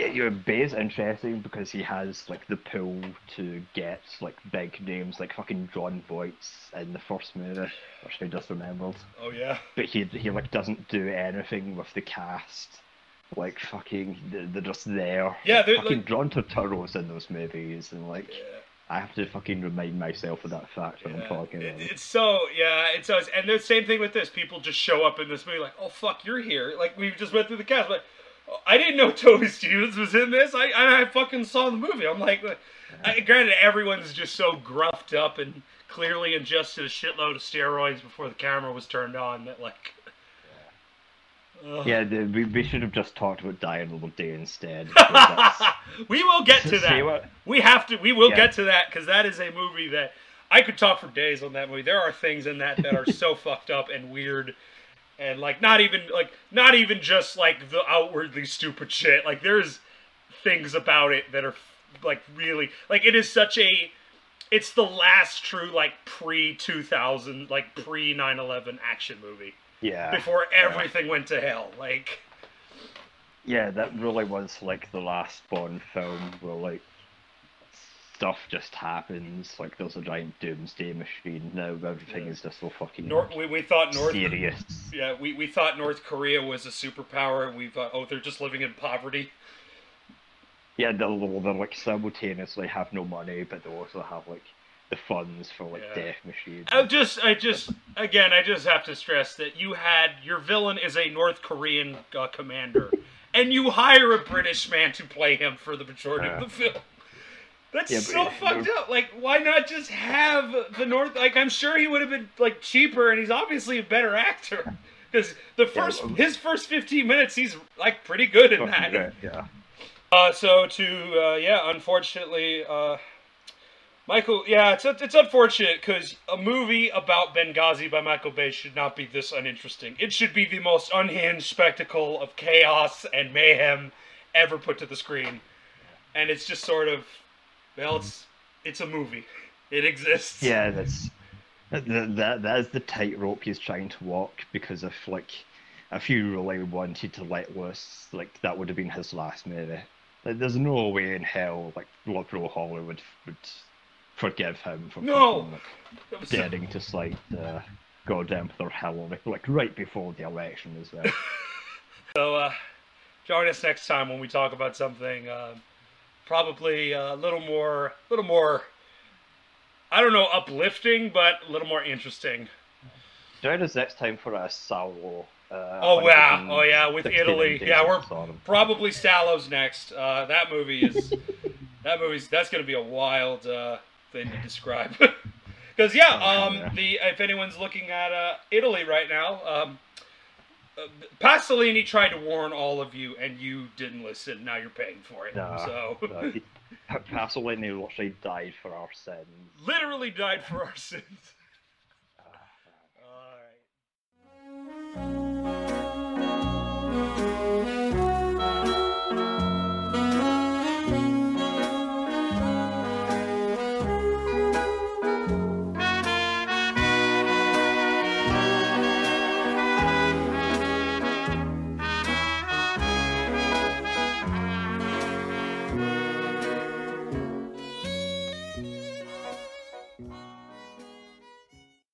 Speaker 2: Yeah, your Bay's interesting because he has like the pull to get like big names like fucking Jon Voight's in the first movie, which I just remembered.
Speaker 1: Oh yeah.
Speaker 2: but he he like doesn't do anything with the cast. Like fucking, they're, they're just there.
Speaker 1: Yeah, they're,
Speaker 2: fucking
Speaker 1: like-
Speaker 2: John Turturro's in those movies, and like
Speaker 1: Yeah.
Speaker 2: I have to fucking remind myself of that fact when I'm talking.
Speaker 1: it-
Speaker 2: about it.
Speaker 1: it's so yeah, it's so and the same thing with this. People just show up in this movie like, oh fuck, you're here. Like we just went through the cast, like oh, I didn't know Toby Stephens was in this. I I, I fucking saw the movie. I'm like, I, granted, everyone's just so gruffed up and clearly ingested a shitload of steroids before the camera was turned on that like.
Speaker 2: Yeah, the, we, we should have just talked about Die Another Day instead.
Speaker 1: we will get to that.
Speaker 2: what-
Speaker 1: We have to. We will
Speaker 2: Yeah.
Speaker 1: get to that because that is a movie that I could talk for days on that movie. There are things in that that are so fucked up and weird, and like not even like not even just like the outwardly stupid shit. Like there's things about it that are like really like it is such a. It's the last true like pre two thousand like pre 9-11 action movie
Speaker 2: yeah,
Speaker 1: before everything went to hell. Like.
Speaker 2: yeah, that really was like the last Bond film where like stuff just happens. Like there's a giant doomsday machine. Now everything
Speaker 1: Yeah.
Speaker 2: is just so fucking
Speaker 1: Nor- we, we thought North
Speaker 2: serious.
Speaker 1: Yeah, we, we thought North Korea was a superpower. We thought, oh, they're just living in poverty.
Speaker 2: Yeah, they'll, they'll like simultaneously have no money, but they also have like the funds for like
Speaker 1: Yeah.
Speaker 2: death machines.
Speaker 1: I just, I just, again, I just have to stress that you had your villain is a North Korean uh, commander, and you hire a British man to play him for the majority of the film. That's
Speaker 2: Yeah,
Speaker 1: so
Speaker 2: it-
Speaker 1: fucked up. Like, why not just have the North? Like, I'm sure he would have been like cheaper, and he's obviously a better actor. Because the first,
Speaker 2: well-
Speaker 1: his first 15 minutes, he's like pretty good in that.
Speaker 2: yeah.
Speaker 1: Uh, so to uh, yeah, unfortunately, uh, Michael, yeah, it's it's unfortunate because a movie about Benghazi by Michael Bay should not be this uninteresting. It should be the most unhinged spectacle of chaos and mayhem ever put to the screen, and it's just sort of, well, it's it's a movie. It exists.
Speaker 2: Yeah, that's that, that that is the tightrope he's trying to walk because if like if you really wanted to let loose, like that would have been his last movie. Like, there's no way in hell like liberal Hollywood would forgive him for
Speaker 1: No!
Speaker 2: fucking, like,
Speaker 1: That so-
Speaker 2: daring to cite uh, goddamn their Hillary like right before the election as well.
Speaker 1: So, uh, join us next time when we talk about something uh, probably a little more, a little more. I don't know, uplifting, but a little more interesting.
Speaker 2: Join us next time for a Salò. Uh,
Speaker 1: Oh wow! Oh yeah, with Italy. Yeah, we're probably Salò's next. Uh, that movie is that movie's that's gonna be a wild uh, thing to describe. Because yeah, um, the if anyone's looking at uh, Italy right now, um, Pasolini tried to warn all of you, and you didn't listen. Now you're paying for it.
Speaker 2: Nah,
Speaker 1: so
Speaker 2: he- Pasolini literally died for our sins.
Speaker 1: literally died for our sins.